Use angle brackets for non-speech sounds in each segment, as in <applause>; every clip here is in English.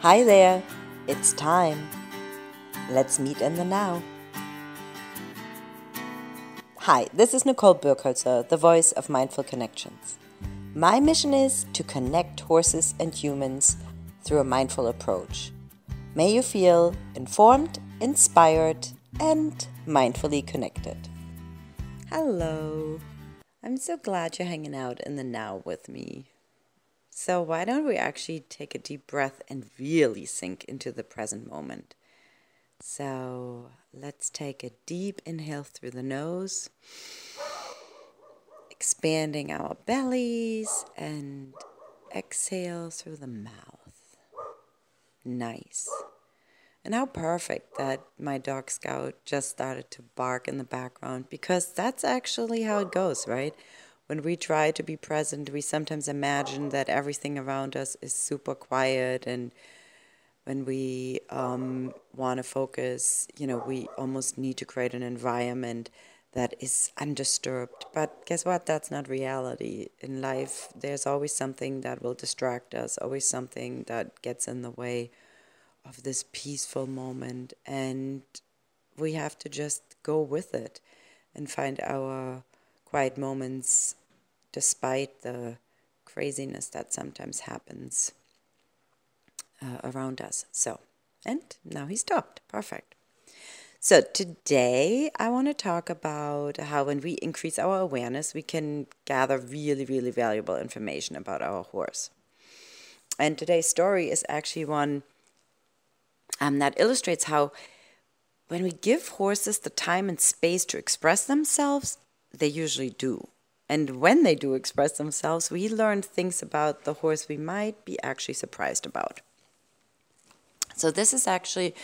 Hi there, it's time. Let's meet in the now. Hi, this is Nicole Birkholzer, the voice of Mindful Connections. My mission is to connect horses and humans through a mindful approach. May you feel informed, inspired, and mindfully connected. Hello. I'm so glad you're hanging out in the now with me. So, why don't we actually take a deep breath and really sink into the present moment? So, let's take a deep inhale through the nose, expanding our bellies, and exhale through the mouth. Nice. And how perfect that my dog Scout just started to bark in the background because that's actually how it goes, right? When we try to be present, we sometimes imagine that everything around us is super quiet. And when we um, want to focus, you know, we almost need to create an environment that is undisturbed. But guess what? That's not reality. In life, there's always something that will distract us, always something that gets in the way of this peaceful moment. And we have to just go with it and find our quiet moments despite the craziness that sometimes happens uh, around us. So, and now he stopped. Perfect. So, today I want to talk about how when we increase our awareness, we can gather really, really valuable information about our horse. And today's story is actually one um, that illustrates how when we give horses the time and space to express themselves, they usually do. And when they do express themselves, we learn things about the horse we might be actually surprised about. So, this is actually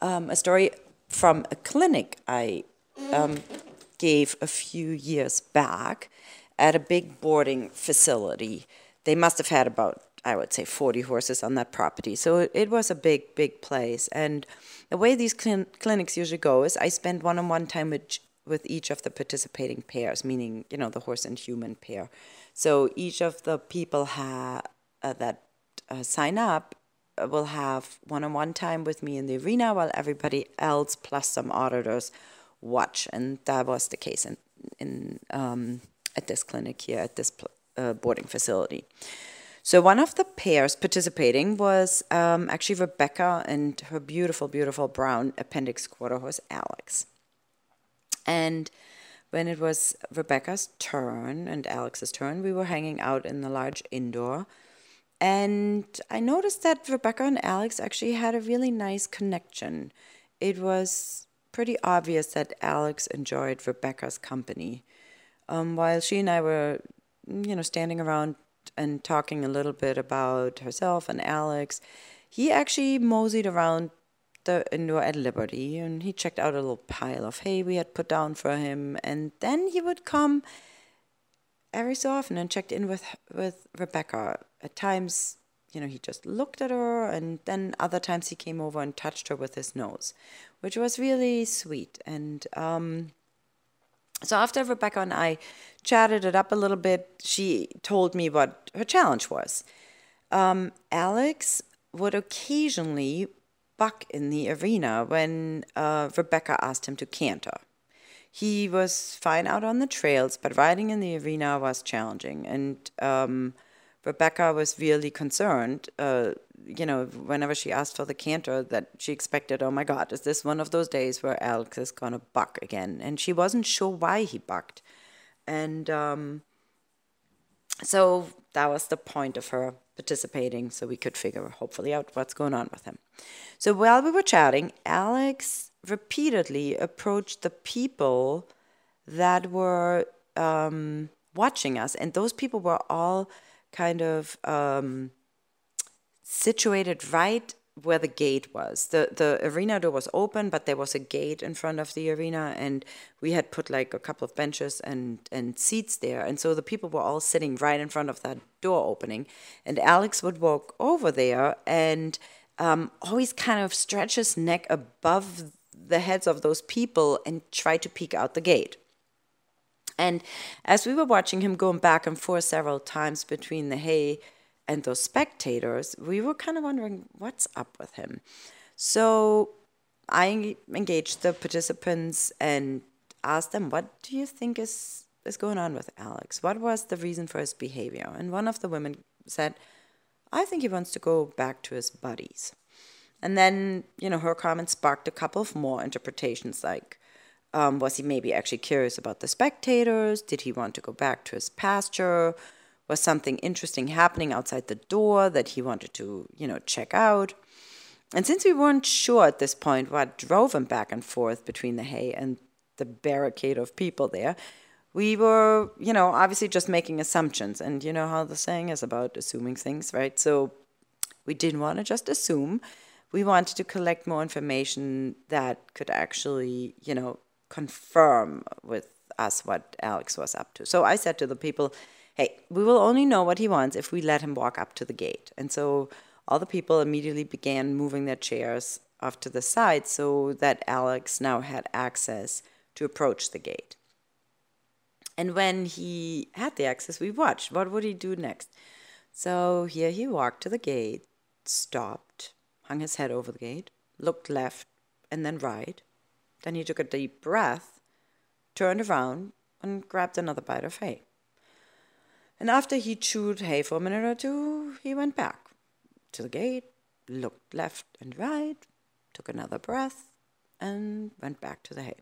um, a story from a clinic I um, gave a few years back at a big boarding facility. They must have had about, I would say, 40 horses on that property. So, it was a big, big place. And the way these cl- clinics usually go is I spend one on one time with with each of the participating pairs, meaning you know the horse and human pair. So each of the people ha- uh, that uh, sign up uh, will have one-on-one time with me in the arena, while everybody else plus some auditors watch, and that was the case in in um, at this clinic here at this uh, boarding facility. So one of the pairs participating was um, actually Rebecca and her beautiful, beautiful brown appendix quarter horse Alex. And when it was Rebecca's turn and Alex's turn, we were hanging out in the large indoor. And I noticed that Rebecca and Alex actually had a really nice connection. It was pretty obvious that Alex enjoyed Rebecca's company. Um, while she and I were, you know, standing around and talking a little bit about herself and Alex, he actually moseyed around the indoor at Liberty and he checked out a little pile of hay we had put down for him and then he would come every so often and checked in with with Rebecca. At times, you know, he just looked at her and then other times he came over and touched her with his nose, which was really sweet. And um, so after Rebecca and I chatted it up a little bit, she told me what her challenge was. Um, Alex would occasionally buck in the arena when uh, Rebecca asked him to canter. He was fine out on the trails, but riding in the arena was challenging. And um, Rebecca was really concerned, uh, you know, whenever she asked for the canter, that she expected, oh my God, is this one of those days where Alex is going to buck again? And she wasn't sure why he bucked. And um, so that was the point of her participating so we could figure hopefully out what's going on with him. So while we were chatting, Alex repeatedly approached the people that were um, watching us, and those people were all kind of um, situated right where the gate was. The the arena door was open, but there was a gate in front of the arena, and we had put like a couple of benches and and seats there, and so the people were all sitting right in front of that door opening. And Alex would walk over there and um, always kind of stretch his neck above the heads of those people and try to peek out the gate. And as we were watching him going back and forth several times between the hay and those spectators, we were kind of wondering what's up with him. So I engaged the participants and asked them, "What do you think is is going on with Alex? What was the reason for his behavior?" And one of the women said, "I think he wants to go back to his buddies." And then, you know, her comment sparked a couple of more interpretations, like, um, was he maybe actually curious about the spectators? Did he want to go back to his pasture? Was something interesting happening outside the door that he wanted to, you know, check out? And since we weren't sure at this point what drove him back and forth between the hay and the barricade of people there, we were, you know, obviously just making assumptions. And you know how the saying is about assuming things, right? So we didn't want to just assume. We wanted to collect more information that could actually, you know, confirm with us what Alex was up to. So I said to the people, hey, we will only know what he wants if we let him walk up to the gate. And so all the people immediately began moving their chairs off to the side so that Alex now had access to approach the gate. And when he had the access, we watched. What would he do next? So here he walked to the gate, stopped, hung his head over the gate, looked left and then right. Then he took a deep breath, turned around, and grabbed another bite of hay. And after he chewed hay for a minute or two, he went back to the gate, looked left and right, took another breath, and went back to the hay.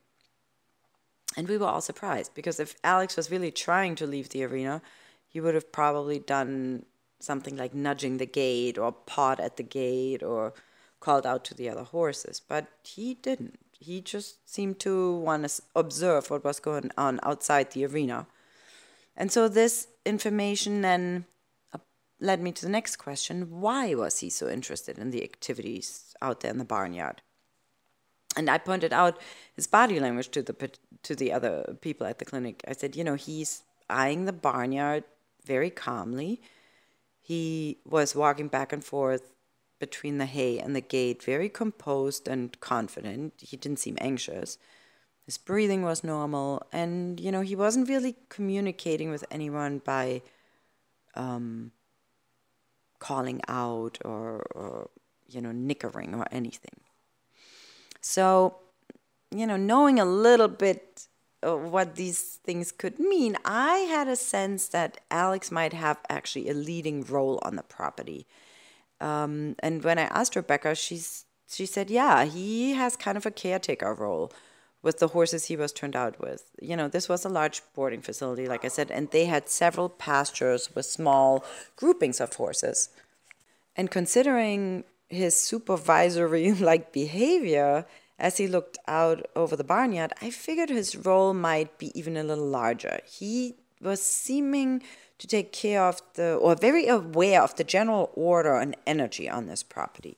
And we were all surprised because if Alex was really trying to leave the arena, he would have probably done something like nudging the gate or pawed at the gate or called out to the other horses. But he didn't. He just seemed to want to observe what was going on outside the arena. And so this information then uh, led me to the next question why was he so interested in the activities out there in the barnyard? And I pointed out his body language to the to the other people at the clinic. I said, you know, he's eyeing the barnyard very calmly. He was walking back and forth between the hay and the gate, very composed and confident. He didn't seem anxious. His breathing was normal, and you know, he wasn't really communicating with anyone by um, calling out or, or you know, nickering or anything. So, you know, knowing a little bit what these things could mean, I had a sense that Alex might have actually a leading role on the property. Um, and when I asked Rebecca, she's she said, yeah, he has kind of a caretaker role with the horses he was turned out with. You know, this was a large boarding facility, like I said, and they had several pastures with small groupings of horses. And considering his supervisory <laughs> like behavior as he looked out over the barnyard, I figured his role might be even a little larger. He was seeming to take care of the, or very aware of the general order and energy on this property.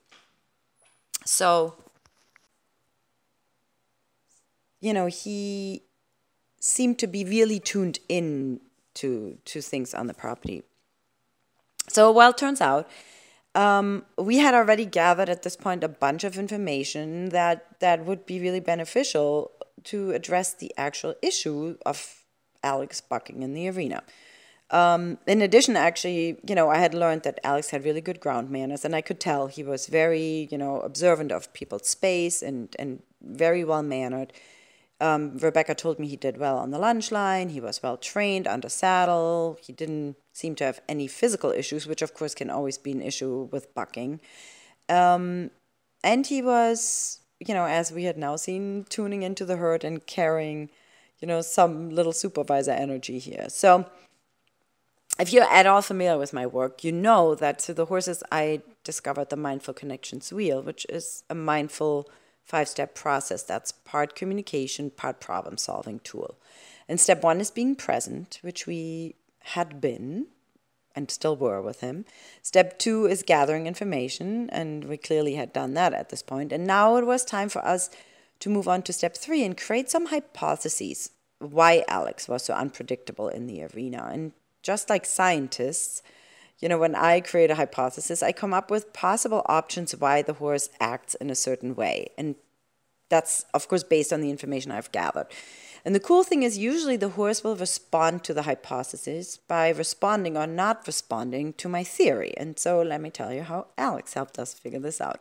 So, you know, he seemed to be really tuned in to, to things on the property. So, well, turns out um, we had already gathered at this point a bunch of information that, that would be really beneficial to address the actual issue of Alex bucking in the arena. Um, in addition, actually, you know, I had learned that Alex had really good ground manners, and I could tell he was very, you know, observant of people's space and, and very well mannered. Um, Rebecca told me he did well on the lunge line. He was well trained under saddle. He didn't seem to have any physical issues, which of course can always be an issue with bucking. Um, and he was, you know, as we had now seen, tuning into the herd and carrying, you know, some little supervisor energy here. So if you're at all familiar with my work, you know that through the horses I discovered the Mindful Connections Wheel, which is a mindful five step process that's part communication, part problem solving tool. And step one is being present, which we had been and still were with him. Step two is gathering information, and we clearly had done that at this point. And now it was time for us to move on to step three and create some hypotheses why Alex was so unpredictable in the arena. And just like scientists, you know, when I create a hypothesis, I come up with possible options why the horse acts in a certain way. And that's, of course, based on the information I've gathered. And the cool thing is, usually the horse will respond to the hypothesis by responding or not responding to my theory. And so let me tell you how Alex helped us figure this out.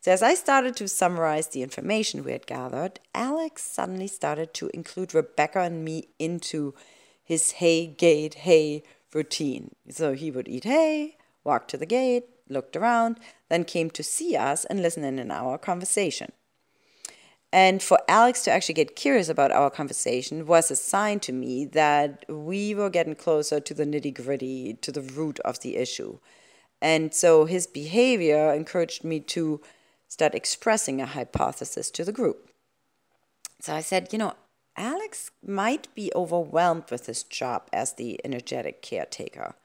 So, as I started to summarize the information we had gathered, Alex suddenly started to include Rebecca and me into his hay, gate hay routine. So, he would eat hay, walk to the gate, looked around, then came to see us and listen in on our conversation. And for Alex to actually get curious about our conversation was a sign to me that we were getting closer to the nitty gritty, to the root of the issue. And so his behavior encouraged me to start expressing a hypothesis to the group. So I said, you know, Alex might be overwhelmed with his job as the energetic caretaker.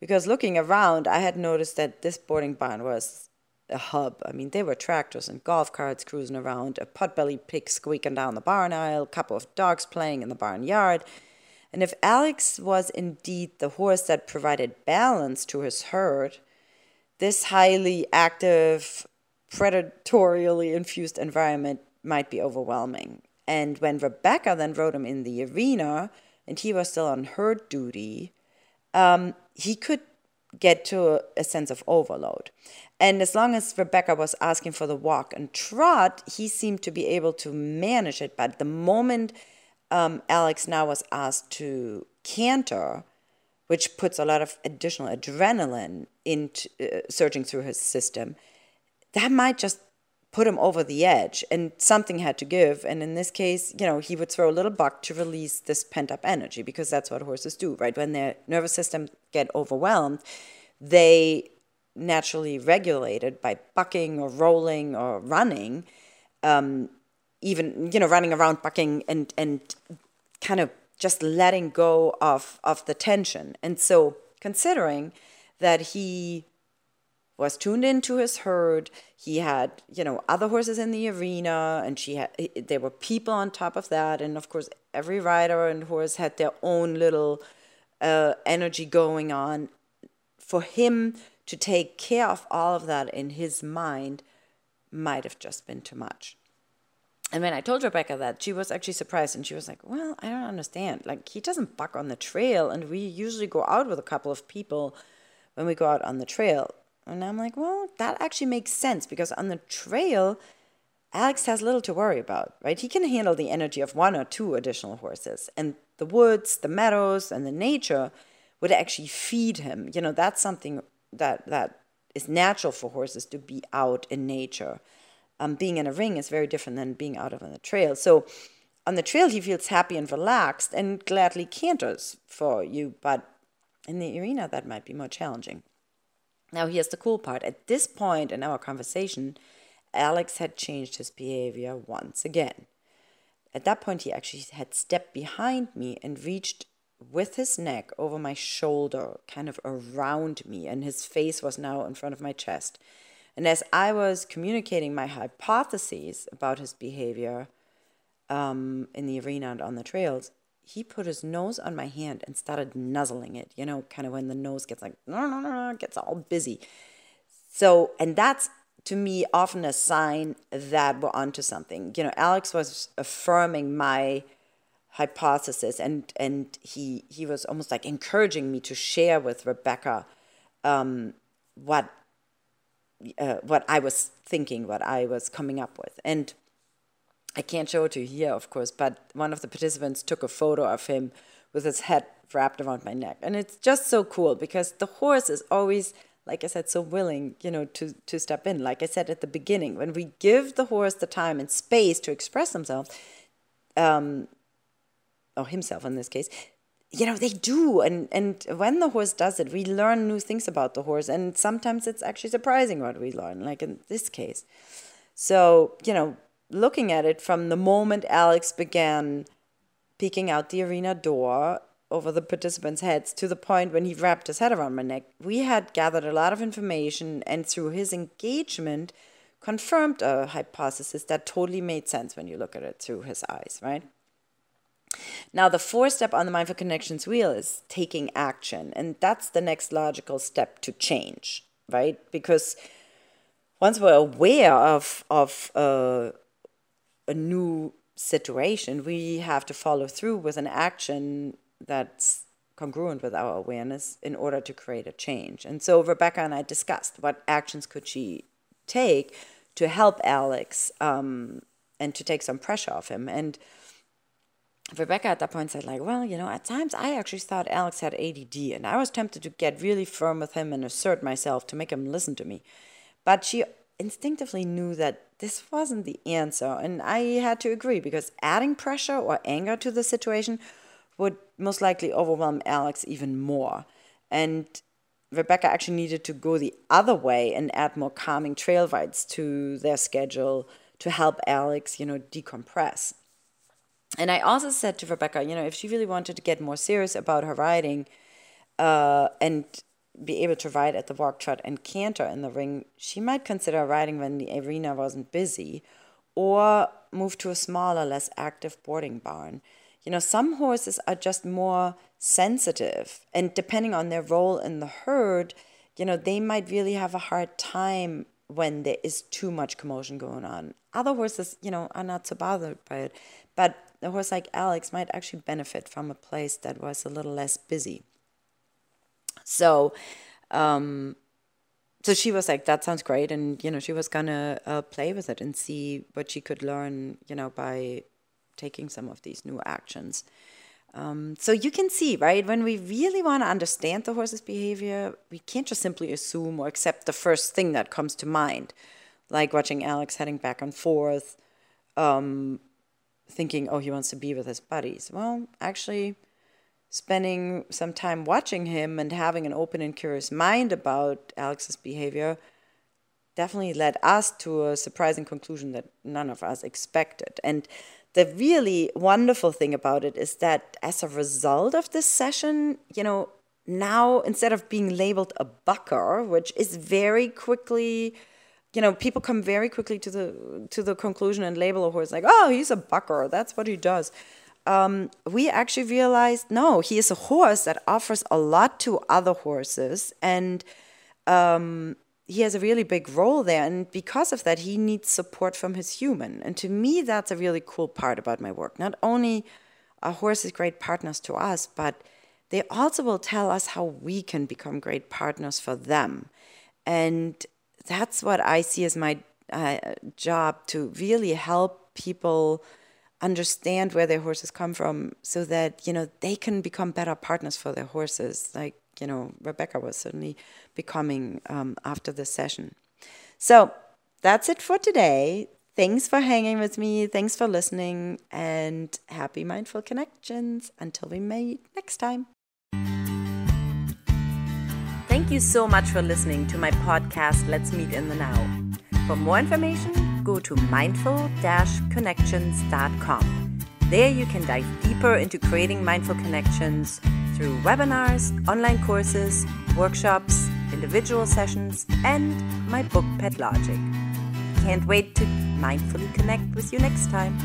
Because looking around, I had noticed that this boarding barn was a hub. I mean, there were tractors and golf carts cruising around, a potbelly pig squeaking down the barn aisle, a couple of dogs playing in the barnyard. And if Alex was indeed the horse that provided balance to his herd, this highly active, predatorially infused environment might be overwhelming. And when Rebecca then rode him in the arena and he was still on herd duty, um, he could get to a, a sense of overload. And as long as Rebecca was asking for the walk and trot, he seemed to be able to manage it. But the moment um, Alex now was asked to canter, which puts a lot of additional adrenaline into uh, surging through his system, that might just put him over the edge and something had to give and in this case you know he would throw a little buck to release this pent up energy because that's what horses do right when their nervous system get overwhelmed they naturally regulated by bucking or rolling or running, um, even you know running around bucking and and kind of just letting go of of the tension. And so considering that he was tuned into his herd, he had you know other horses in the arena, and she had there were people on top of that, and of course every rider and horse had their own little uh, energy going on. For him to take care of all of that in his mind might have just been too much. And when I told Rebecca that, she was actually surprised and she was like, Well, I don't understand. Like, he doesn't buck on the trail, and we usually go out with a couple of people when we go out on the trail. And I'm like, Well, that actually makes sense because on the trail, Alex has little to worry about, right? He can handle the energy of one or two additional horses, and the woods, the meadows, and the nature would actually feed him. You know, that's something that that is natural for horses to be out in nature. Um, being in a ring is very different than being out on the trail. So on the trail, he feels happy and relaxed and gladly canters for you, but in the arena, that might be more challenging. Now, here's the cool part. At this point in our conversation, Alex had changed his behavior once again. At that point, he actually had stepped behind me and reached with his neck over my shoulder, kind of around me, and his face was now in front of my chest. And as I was communicating my hypotheses about his behavior um, in the arena and on the trails, he put his nose on my hand and started nuzzling it, you know, kind of when the nose gets like, no, no, no, no, gets all busy. So, and that's to me often a sign that we're onto something. You know, Alex was affirming my hypothesis and and he he was almost like encouraging me to share with Rebecca um, what uh, what I was thinking, what I was coming up with, and I can't show it to you here, of course, but one of the participants took a photo of him with his head wrapped around my neck, and it's just so cool because the horse is always like I said, so willing, you know, to to step in. Like I said at the beginning, when we give the horse the time and space to express themselves, um, or himself in this case, you know, they do. And, and when the horse does it, we learn new things about the horse. And sometimes it's actually surprising what we learn, like in this case. So, you know, looking at it from the moment Alex began peeking out the arena door over the participants' heads to the point when he wrapped his head around my neck, we had gathered a lot of information and through his engagement confirmed a hypothesis that totally made sense when you look at it through his eyes, right? Now, the fourth step on the Mindful Connections wheel is taking action. And that's the next logical step to change, right? Because once we're aware of, of uh, a new situation, we have to follow through with an action that's congruent with our awareness in order to create a change. And so Rebecca and I discussed what actions could she take to help Alex um, and to take some pressure off him. And Rebecca at that point said, like, well, you know, at times I actually thought Alex had ADD, and I was tempted to get really firm with him and assert myself to make him listen to me. But she instinctively knew that this wasn't the answer, and I had to agree because adding pressure or anger to the situation would most likely overwhelm Alex even more. And Rebecca actually needed to go the other way and add more calming trail rides to their schedule to help Alex, you know, decompress. And I also said to Rebecca, you know, if she really wanted to get more serious about her riding uh, and be able to ride at the walk, trot, and canter in the ring, she might consider riding when the arena wasn't busy or move to a smaller, less active boarding barn. You know, some horses are just more sensitive, and depending on their role in the herd, you know, they might really have a hard time when there is too much commotion going on. Other horses, you know, are not so bothered by it. But a horse like Alex might actually benefit from a place that was a little less busy. So, um, so she was like, "That sounds great," and you know, she was gonna uh, play with it and see what she could learn, you know, by taking some of these new actions. Um, so you can see, right, when we really want to understand the horse's behavior, we can't just simply assume or accept the first thing that comes to mind, like watching Alex heading back and forth, um, thinking, oh, he wants to be with his buddies. Well, actually, spending some time watching him and having an open and curious mind about Alex's behavior definitely led us to a surprising conclusion that none of us expected. And the really wonderful thing about it is that as a result of this session, you know, now instead of being labeled a bucker, which is very quickly you know, people come very quickly to the to the conclusion and label a horse like, oh, he's a bucker. That's what he does. Um, we actually realized no, he is a horse that offers a lot to other horses, and um, he has a really big role there. And because of that, he needs support from his human. And to me, that's a really cool part about my work. Not only are horses great partners to us, but they also will tell us how we can become great partners for them. And that's what I see as my uh, job to really help people understand where their horses come from so that you know they can become better partners for their horses like you know rebecca was certainly becoming um, after this session. So that's it for today. Thanks for hanging with me. Thanks for listening and happy mindful connections. Until we meet next time. Thank you so much for listening to my podcast, Let's Meet in the Now. For more information, go to mindful connections.com. There you can dive deeper into creating mindful connections through webinars, online courses, workshops, individual sessions, and my book, Pet Logic. Can't wait to mindfully connect with you next time.